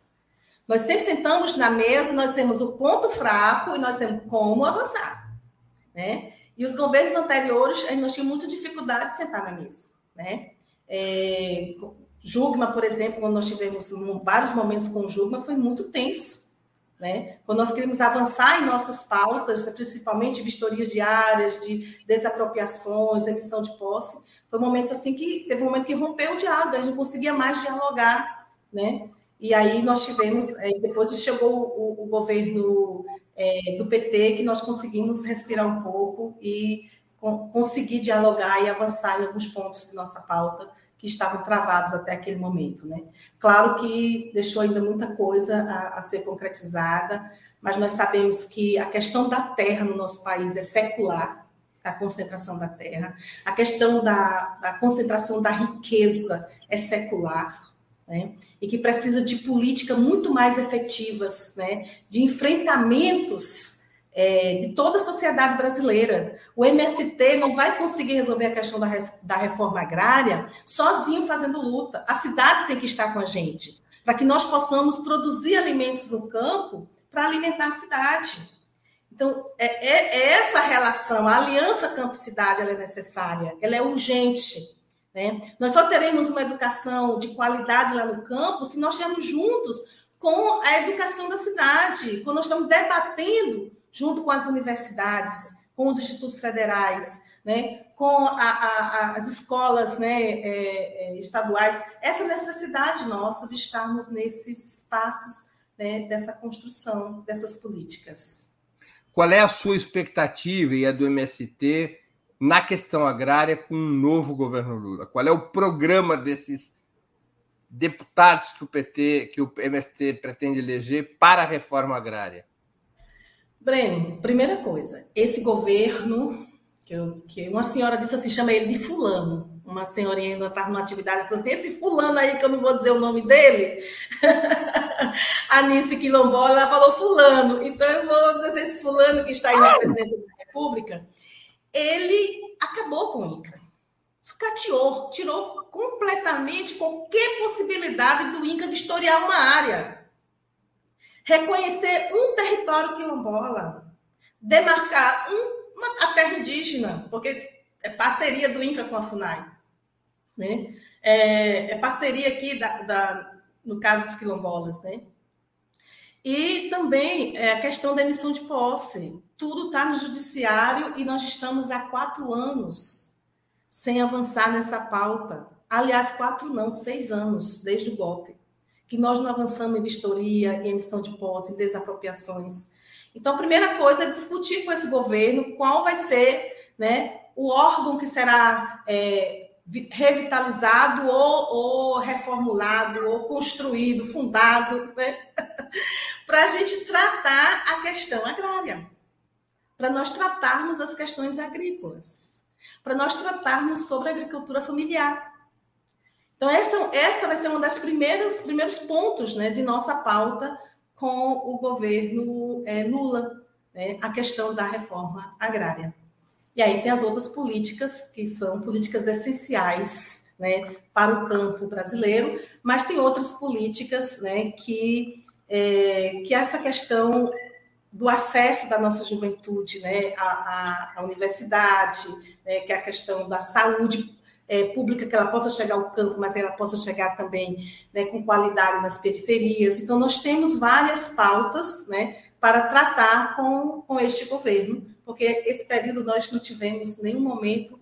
Speaker 3: Nós sempre sentamos na mesa, nós temos o ponto fraco e nós temos como avançar, né? E os governos anteriores, nós tínhamos muita dificuldade de sentar na mesa, né? É, Jugma, por exemplo, quando nós tivemos vários momentos com Jugma, foi muito tenso, né? Quando nós queríamos avançar em nossas pautas, principalmente vistorias diárias, de desapropriações, emissão de posse, foi momentos assim que teve um momento que rompeu o diálogo, a gente não conseguia mais dialogar, né? E aí nós tivemos, é, depois chegou o, o governo é, do PT, que nós conseguimos respirar um pouco e com, conseguir dialogar e avançar em alguns pontos de nossa pauta que estavam travados até aquele momento, né? Claro que deixou ainda muita coisa a, a ser concretizada, mas nós sabemos que a questão da terra no nosso país é secular, a concentração da terra, a questão da, da concentração da riqueza é secular, né? e que precisa de políticas muito mais efetivas, né? de enfrentamentos é, de toda a sociedade brasileira. O MST não vai conseguir resolver a questão da, da reforma agrária sozinho fazendo luta. A cidade tem que estar com a gente, para que nós possamos produzir alimentos no campo para alimentar a cidade. Então, é, é, é essa relação, a aliança campo-cidade, ela é necessária, ela é urgente. Né? Nós só teremos uma educação de qualidade lá no campo se nós estivermos juntos com a educação da cidade, quando nós estamos debatendo junto com as universidades, com os institutos federais, né, com a, a, as escolas né, é, é, estaduais, essa necessidade nossa de estarmos nesses passos né, dessa construção dessas políticas.
Speaker 2: Qual é a sua expectativa e a do MST na questão agrária com um novo governo Lula? Qual é o programa desses deputados que o PT, que o MST pretende eleger para a reforma agrária?
Speaker 3: Breno, primeira coisa, esse governo, que, eu, que uma senhora disse assim, chama ele de fulano. Uma senhorinha ainda estava numa atividade, falou assim, esse fulano aí, que eu não vou dizer o nome dele, a Nice Quilombola, ela falou fulano. Então, eu vou dizer assim, esse fulano que está aí na presidência da República, ele acabou com o INCRA. Sucateou, tirou completamente qualquer possibilidade do INCRA vistoriar uma área reconhecer um território quilombola, demarcar um, uma, a terra indígena, porque é parceria do INCRA com a FUNAI. Né? É, é parceria aqui, da, da, no caso dos quilombolas. Né? E também é, a questão da emissão de posse. Tudo está no judiciário e nós estamos há quatro anos sem avançar nessa pauta. Aliás, quatro não, seis anos, desde o golpe que nós não avançamos em vistoria, em emissão de posse, em desapropriações. Então, a primeira coisa é discutir com esse governo qual vai ser né, o órgão que será é, revitalizado ou, ou, reformulado, ou construído, fundado, né, para a gente tratar a questão agrária, para nós tratarmos as questões agrícolas, para nós tratarmos sobre a agricultura familiar. Então, essa, essa vai ser um dos primeiros, primeiros pontos né, de nossa pauta com o governo é, Lula. né, a questão da reforma agrária. E aí tem as outras políticas, que são políticas essenciais né, para o campo brasileiro, mas tem outras políticas né, que, é, que essa questão do acesso da nossa juventude né, à, à, universidade, né, que é a questão da saúde é, pública, que ela possa chegar ao campo, mas ela possa chegar também né, com qualidade nas periferias. Então, nós temos várias pautas né, para tratar com, com este governo, porque esse período nós não tivemos nenhum momento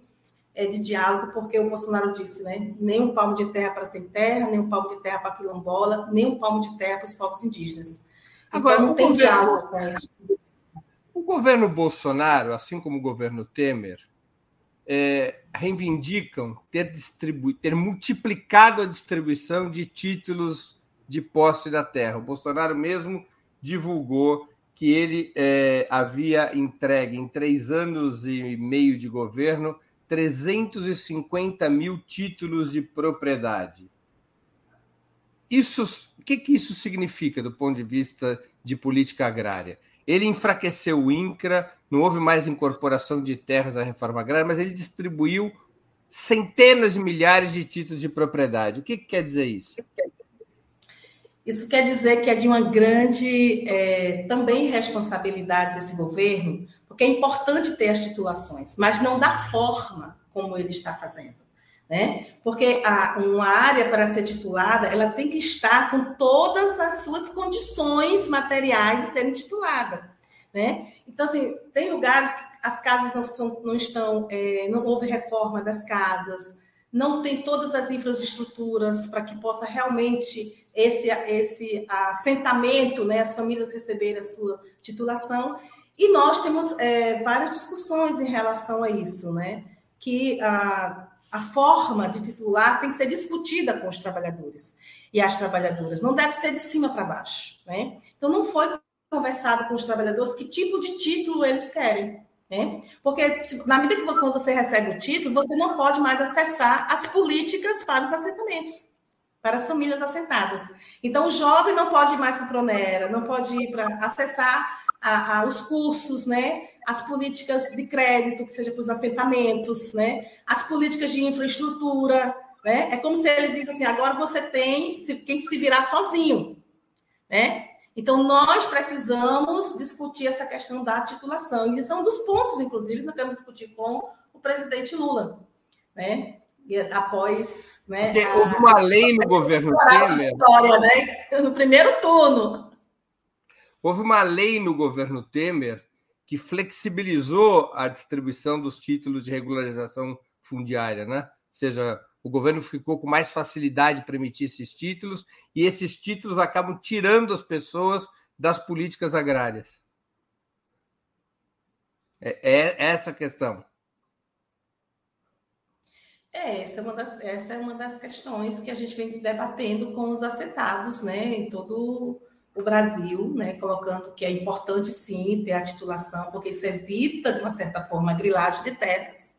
Speaker 3: é, de diálogo, porque o Bolsonaro disse, né, nem um palmo de terra para sem terra, nem um palmo de terra para quilombola, nem um palmo de terra para os povos indígenas. Então, Agora, não tem governo, diálogo com isso.
Speaker 2: O governo Bolsonaro, assim como o governo Temer, é, reivindicam ter, distribu ter multiplicado a distribuição de títulos de posse da terra. O Bolsonaro mesmo divulgou que ele é, havia entregue em três anos e meio de governo 350 mil títulos de propriedade. Isso, o que, que isso significa do ponto de vista de política agrária? Ele enfraqueceu o INCRA, não houve mais incorporação de terras à reforma agrária, mas ele distribuiu centenas de milhares de títulos de propriedade. O que, que quer dizer isso?
Speaker 3: Isso quer dizer que é de uma grande é, também responsabilidade desse governo, porque é importante ter as titulações, mas não da forma como ele está fazendo. Né? Porque a, uma área para ser titulada, ela tem que estar com todas as suas condições materiais de serem titulada. Né? Então, assim, tem lugares que as casas não, são, não estão, é, não houve reforma das casas, não tem todas as infraestruturas para que possa realmente esse, esse assentamento, né, as famílias receberem a sua titulação. E nós temos é, várias discussões em relação a isso, né? Que a a forma de titular tem que ser discutida com os trabalhadores e as trabalhadoras, não deve ser de cima para baixo. Né? Então, não foi conversado com os trabalhadores que tipo de título eles querem. Né? Porque, na medida que quando você recebe o título, você não pode mais acessar as políticas para os assentamentos, para as famílias assentadas. Então, o jovem não pode ir mais para a Pronera, não pode ir para acessar a, a, os cursos, né? as políticas de crédito, que seja para os assentamentos, né? as políticas de infraestrutura. Né? É como se ele diz assim: agora você tem, tem que se virar sozinho. Né? Então, nós precisamos discutir essa questão da titulação. E são dos pontos, inclusive, que nós queremos discutir com o presidente Lula. Né? E após. Né,
Speaker 2: Porque houve uma lei no governo Temer. História,
Speaker 3: né? No primeiro turno.
Speaker 2: Houve uma lei no governo Temer que flexibilizou a distribuição dos títulos de regularização fundiária, né? Ou seja, o governo ficou com mais facilidade para emitir esses títulos e esses títulos acabam tirando as pessoas das políticas agrárias. É, é essa a questão.
Speaker 3: É, essa é, uma das, essa é uma das questões que a gente vem debatendo com os assentados, né, em todo o Brasil, né, colocando que é importante sim ter a titulação, porque isso evita, de uma certa forma, a grilagem de terras.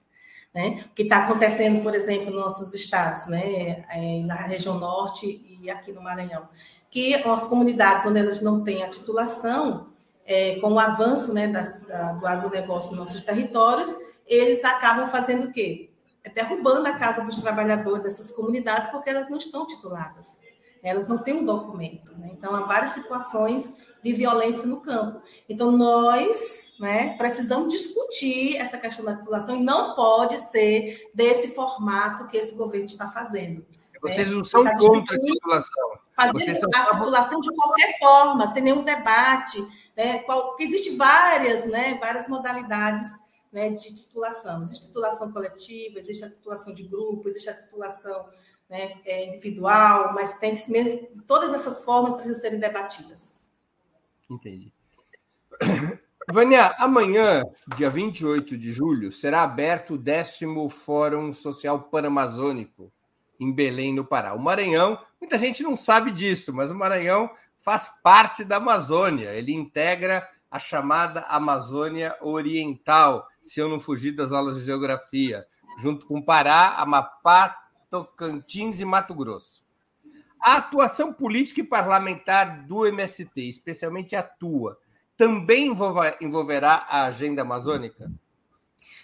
Speaker 3: Né? O que está acontecendo, por exemplo, nos nossos estados, né, é, na região norte e aqui no Maranhão, que as comunidades onde elas não têm a titulação, é, com o avanço né, das, da, do agronegócio nos nossos territórios, eles acabam fazendo o quê? É derrubando a casa dos trabalhadores dessas comunidades porque elas não estão tituladas elas não têm um documento. Né? Então, há várias situações de violência no campo. Então, nós né, precisamos discutir essa questão da titulação e não pode ser desse formato que esse governo está fazendo.
Speaker 2: Vocês né? não são contra a titulação.
Speaker 3: Fazer a titulação de qualquer forma, sem nenhum debate. Né? Porque existe várias, né, várias modalidades né, de titulação. Existe titulação coletiva, existe a titulação de grupo, existe a titulação né, é individual, mas tem mesmo, todas essas formas precisam serem debatidas.
Speaker 2: Entendi. Vânia, amanhã, dia 28 de julho, será aberto o décimo Fórum Social Panamazônico em Belém, no Pará. O Maranhão, muita gente não sabe disso, mas o Maranhão faz parte da Amazônia. Ele integra a chamada Amazônia Oriental, se eu não fugir das aulas de geografia, junto com Pará, Amapá, Tocantins e Mato Grosso. A atuação política e parlamentar do MST, especialmente a tua, também envolverá a agenda amazônica?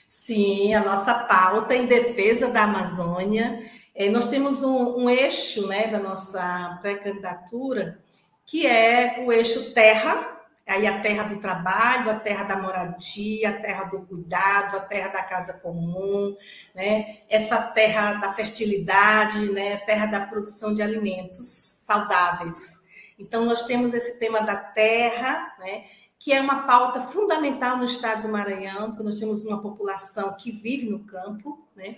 Speaker 3: Sim, a nossa pauta em defesa da Amazônia. É, nós temos um, um eixo né, da nossa pré-candidatura, que é o eixo terra, aí a terra do trabalho, a terra da moradia, a terra do cuidado, a terra da casa comum, né? essa terra da fertilidade, né? terra da produção de alimentos saudáveis. Então, nós temos esse tema da terra, né? que é uma pauta fundamental no estado do Maranhão, porque nós temos uma população que vive no campo, né?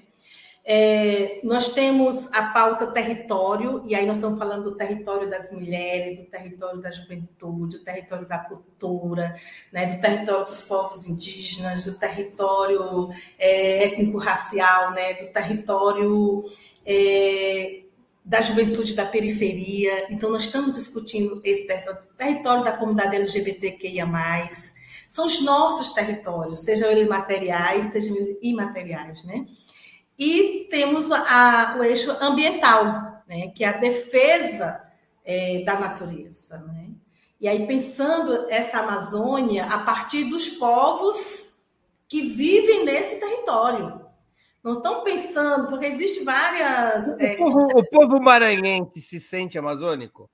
Speaker 3: É, nós temos a pauta território, e aí nós estamos falando do território das mulheres, do território da juventude, do território da cultura, né, do território dos povos indígenas, do território é, étnico-racial, né, do território é, da juventude da periferia. Então, nós estamos discutindo esse território, território da comunidade LGBTQIA. São os nossos territórios, sejam eles materiais, sejam eles imateriais, né? E temos a, o eixo ambiental, né, que é a defesa é, da natureza. Né? E aí, pensando essa Amazônia a partir dos povos que vivem nesse território. Não estão pensando, porque existe várias.
Speaker 2: O, é, povo, o povo maranhense se sente amazônico?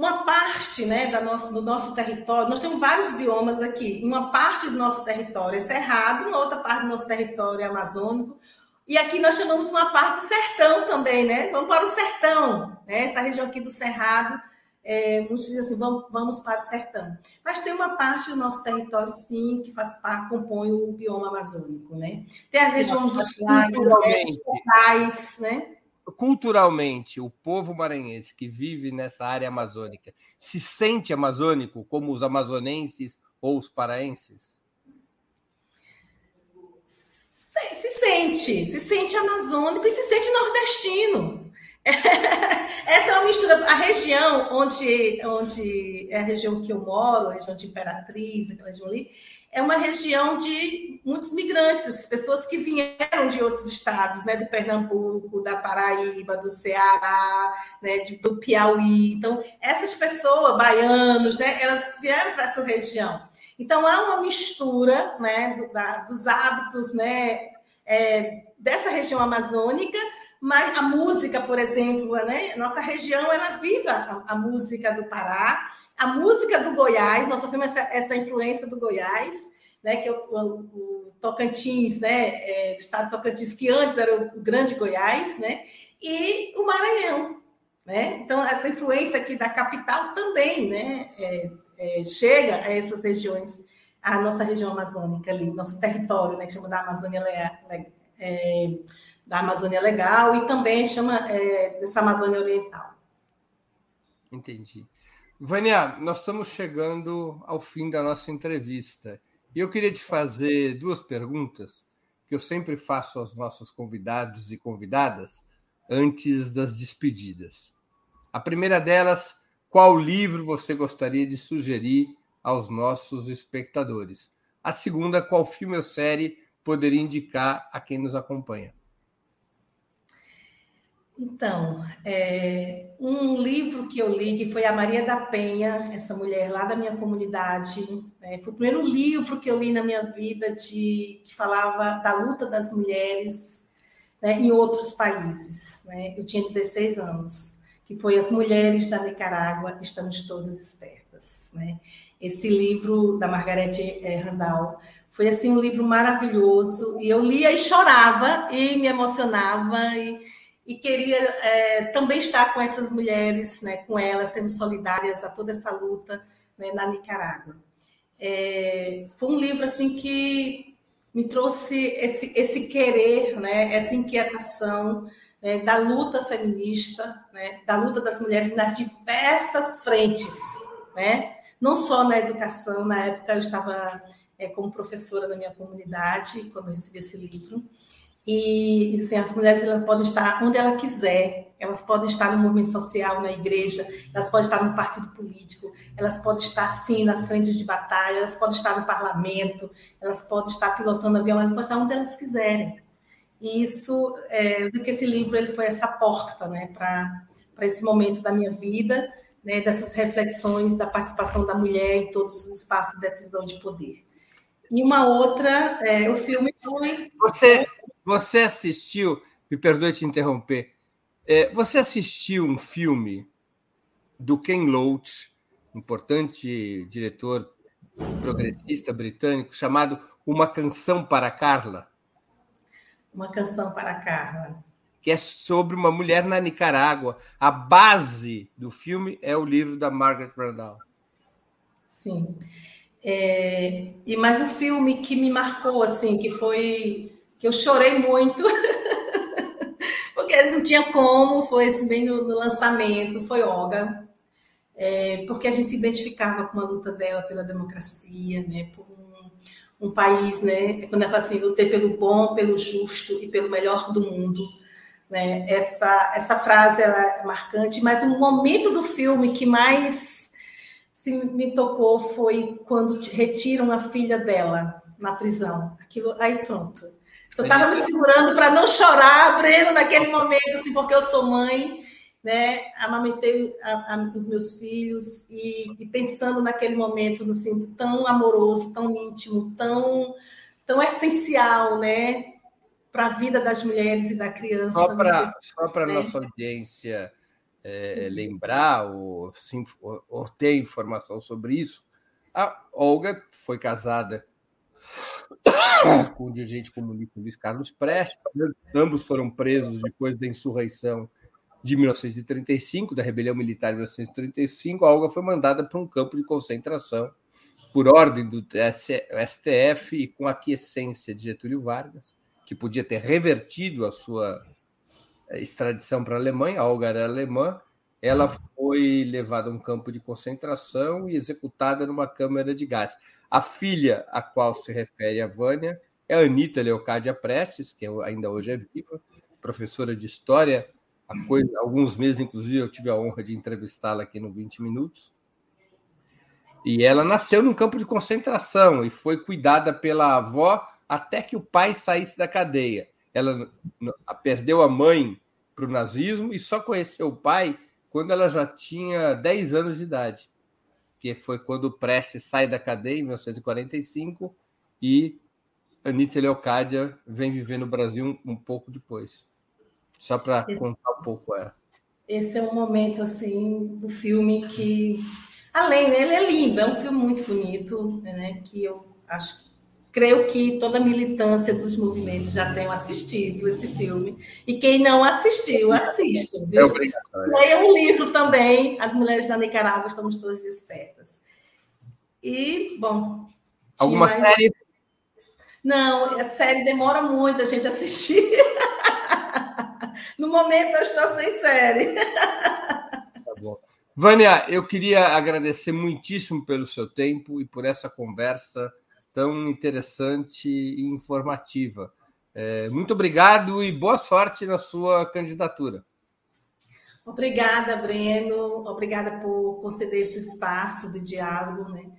Speaker 3: Uma parte né, da nosso, do nosso território, nós temos vários biomas aqui. Uma parte do nosso território é cerrado, uma outra parte do nosso território é amazônico. E aqui nós chamamos uma parte de sertão também, né? Vamos para o sertão, né? Essa região aqui do Cerrado, é, muitos dizem assim, vamos, vamos para o sertão. Mas tem uma parte do nosso território, sim, que faz parte, compõe o bioma amazônico, né? Tem as regiões dos lagos, né, dos locais, né?
Speaker 2: Culturalmente, o povo maranhense que vive nessa área amazônica se sente amazônico como os amazonenses ou os paraenses?
Speaker 3: Se, se sente, se sente amazônico e se sente nordestino. Essa é uma mistura. A região onde, onde é a região que eu moro, a região de Imperatriz, aquela região ali, é uma região de muitos migrantes, pessoas que vieram de outros estados, né, do Pernambuco, da Paraíba, do Ceará, né, do Piauí. Então, essas pessoas, baianos, né, elas vieram para essa região. Então, há uma mistura né, do, da, dos hábitos né, é, dessa região amazônica, mas a música, por exemplo, né, nossa região, ela viva a, a música do Pará, a música do Goiás, nós sofremos essa, essa influência do Goiás, né, que é o, o, o Tocantins, né, é, estado Tocantins, que antes era o grande Goiás, né, e o Maranhão. Né? Então, essa influência aqui da capital também né, é, é, chega a essas regiões, a nossa região amazônica ali, nosso território, né, que chama da Amazônia, é, da Amazônia Legal, e também chama é, dessa Amazônia Oriental.
Speaker 2: Entendi. Vânia, nós estamos chegando ao fim da nossa entrevista. E eu queria te fazer duas perguntas que eu sempre faço aos nossos convidados e convidadas antes das despedidas. A primeira delas, qual livro você gostaria de sugerir aos nossos espectadores? A segunda, qual filme ou série poderia indicar a quem nos acompanha?
Speaker 3: Então, é, um livro que eu li, que foi a Maria da Penha, essa mulher lá da minha comunidade, né, foi o primeiro livro que eu li na minha vida de, que falava da luta das mulheres né, em outros países. Né? Eu tinha 16 anos, que foi As Mulheres da Nicarágua, Estamos Todas Espertas. Né? Esse livro da Margarete é, Randall foi assim um livro maravilhoso, e eu lia e chorava, e me emocionava, e e queria é, também estar com essas mulheres, né, com elas, sendo solidárias a toda essa luta né, na Nicarágua. É, foi um livro assim que me trouxe esse, esse querer, né, essa inquietação né, da luta feminista, né, da luta das mulheres nas diversas frentes, né, não só na educação. Na época eu estava é, como professora da minha comunidade quando recebi esse livro e assim, as mulheres elas podem estar onde ela quiser, elas podem estar no movimento social, na igreja, elas podem estar no partido político, elas podem estar sim nas frentes de batalha, elas podem estar no parlamento, elas podem estar pilotando avião, elas podem estar onde elas quiserem. E isso, é, do que esse livro ele foi essa porta, né, para esse momento da minha vida né, dessas reflexões da participação da mulher em todos os espaços de decisão de poder. E uma outra, é, o filme foi.
Speaker 2: Você, você assistiu, me perdoe te interromper, é, você assistiu um filme do Ken Loach, importante diretor progressista britânico, chamado Uma Canção para Carla?
Speaker 3: Uma Canção para Carla.
Speaker 2: Que é sobre uma mulher na Nicarágua. A base do filme é o livro da Margaret Randall.
Speaker 3: Sim. É, e mais o filme que me marcou assim, que foi que eu chorei muito, porque não tinha como, foi assim, bem no, no lançamento, foi Olga, é, porque a gente se identificava com a luta dela pela democracia, né, por um, um país, né, quando ela fala assim, lutei pelo bom, pelo justo e pelo melhor do mundo. Né? Essa, essa frase é marcante, mas o momento do filme que mais se me tocou foi quando retiram a filha dela na prisão. Aquilo, aí pronto. Eu estava me segurando para não chorar, Breno, naquele momento, assim, porque eu sou mãe, né? Amamentei a, a, os meus filhos e, e, pensando naquele momento, assim, tão amoroso, tão íntimo, tão, tão essencial, né? Para a vida das mulheres e da criança.
Speaker 2: Só para a né? nossa audiência é, lembrar ou, sim, ou, ou, ter informação sobre isso, a Olga foi casada com o dirigente comunista Luiz Carlos Prestes. Ambos foram presos depois da insurreição de 1935, da rebelião militar de 1935. A Olga foi mandada para um campo de concentração por ordem do STF e com aquiescência de Getúlio Vargas, que podia ter revertido a sua extradição para a Alemanha, a Olga era alemã, ela foi levada a um campo de concentração e executada numa câmara de gás. A filha a qual se refere a Vânia é a Anitta Leocádia Prestes, que ainda hoje é viva, professora de História. Há coisa, alguns meses, inclusive, eu tive a honra de entrevistá-la aqui no 20 Minutos. E ela nasceu num campo de concentração e foi cuidada pela avó até que o pai saísse da cadeia. Ela perdeu a mãe para o nazismo e só conheceu o pai quando ela já tinha 10 anos de idade, que foi quando o Prestes sai da cadeia em 1945 e Anitta Leocádia vem viver no Brasil um, um pouco depois. Só para contar um pouco ela.
Speaker 3: Esse é um momento assim do filme que, além, né, ele é lindo, é um filme muito bonito, né, que eu acho Creio que toda a militância dos movimentos já tenham assistido esse filme. E quem não assistiu, assista. É viu? É Leia um livro também, As Mulheres da Nicarágua, estamos todas despertas. E, bom.
Speaker 2: Alguma mais... série?
Speaker 3: Não, a série demora muito a gente assistir. no momento eu estou sem série.
Speaker 2: Tá bom. Vânia, eu queria agradecer muitíssimo pelo seu tempo e por essa conversa tão interessante e informativa. É, muito obrigado e boa sorte na sua candidatura.
Speaker 3: Obrigada, Breno. Obrigada por conceder esse espaço de diálogo, né?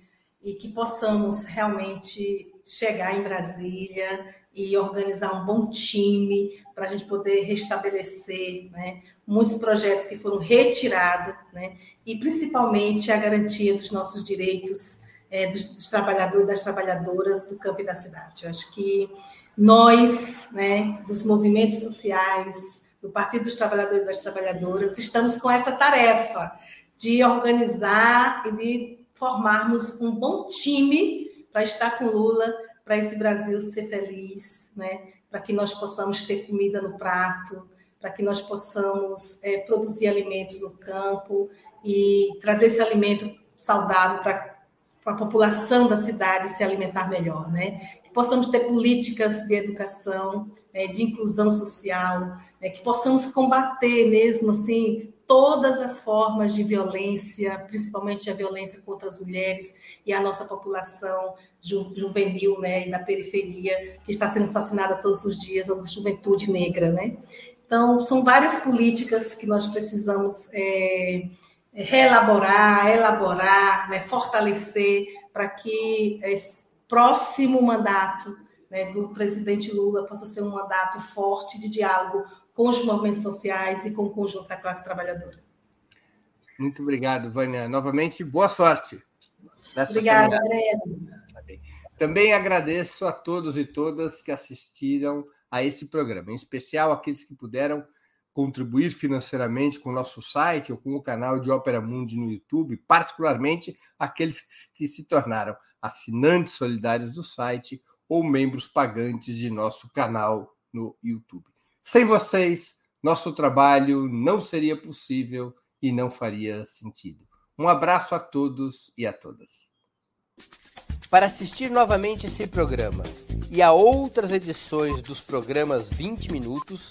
Speaker 3: E que possamos realmente chegar em Brasília e organizar um bom time para a gente poder restabelecer né, muitos projetos que foram retirados, né, e principalmente a garantia dos nossos direitos é, dos, dos, trabalhadores das trabalhadoras do campo e da cidade. Eu acho que nós, né, dos movimentos sociais, do Partido dos Trabalhadores e das Trabalhadoras, estamos com essa tarefa de organizar e de formarmos um bom time para estar com Lula, para esse Brasil ser feliz, né? para que nós possamos ter comida no prato, para que nós possamos é, produzir alimentos no campo e trazer esse alimento saudável para para a população da cidade se alimentar melhor, né? Que possamos ter políticas de educação, né, de inclusão social, né, que possamos combater mesmo assim todas as formas de violência, principalmente a violência contra as mulheres e a nossa população ju juvenil, né, e da periferia que está sendo assassinada todos os dias, a juventude negra, né? Então, são várias políticas que nós precisamos é, reelaborar, elaborar, né, fortalecer para que esse próximo mandato né, do presidente Lula possa ser um mandato forte de diálogo com os movimentos sociais e com o conjunto da classe trabalhadora.
Speaker 2: Muito obrigado, Vânia. Novamente, boa sorte.
Speaker 3: Obrigada, Breno.
Speaker 2: Também agradeço a todos e todas que assistiram a esse programa, em especial aqueles que puderam contribuir financeiramente com o nosso site ou com o canal de Ópera Mundi no YouTube, particularmente aqueles que se tornaram assinantes solidários do site ou membros pagantes de nosso canal no YouTube. Sem vocês, nosso trabalho não seria possível e não faria sentido. Um abraço a todos e a todas.
Speaker 4: Para assistir novamente esse programa e a outras edições dos programas 20 Minutos,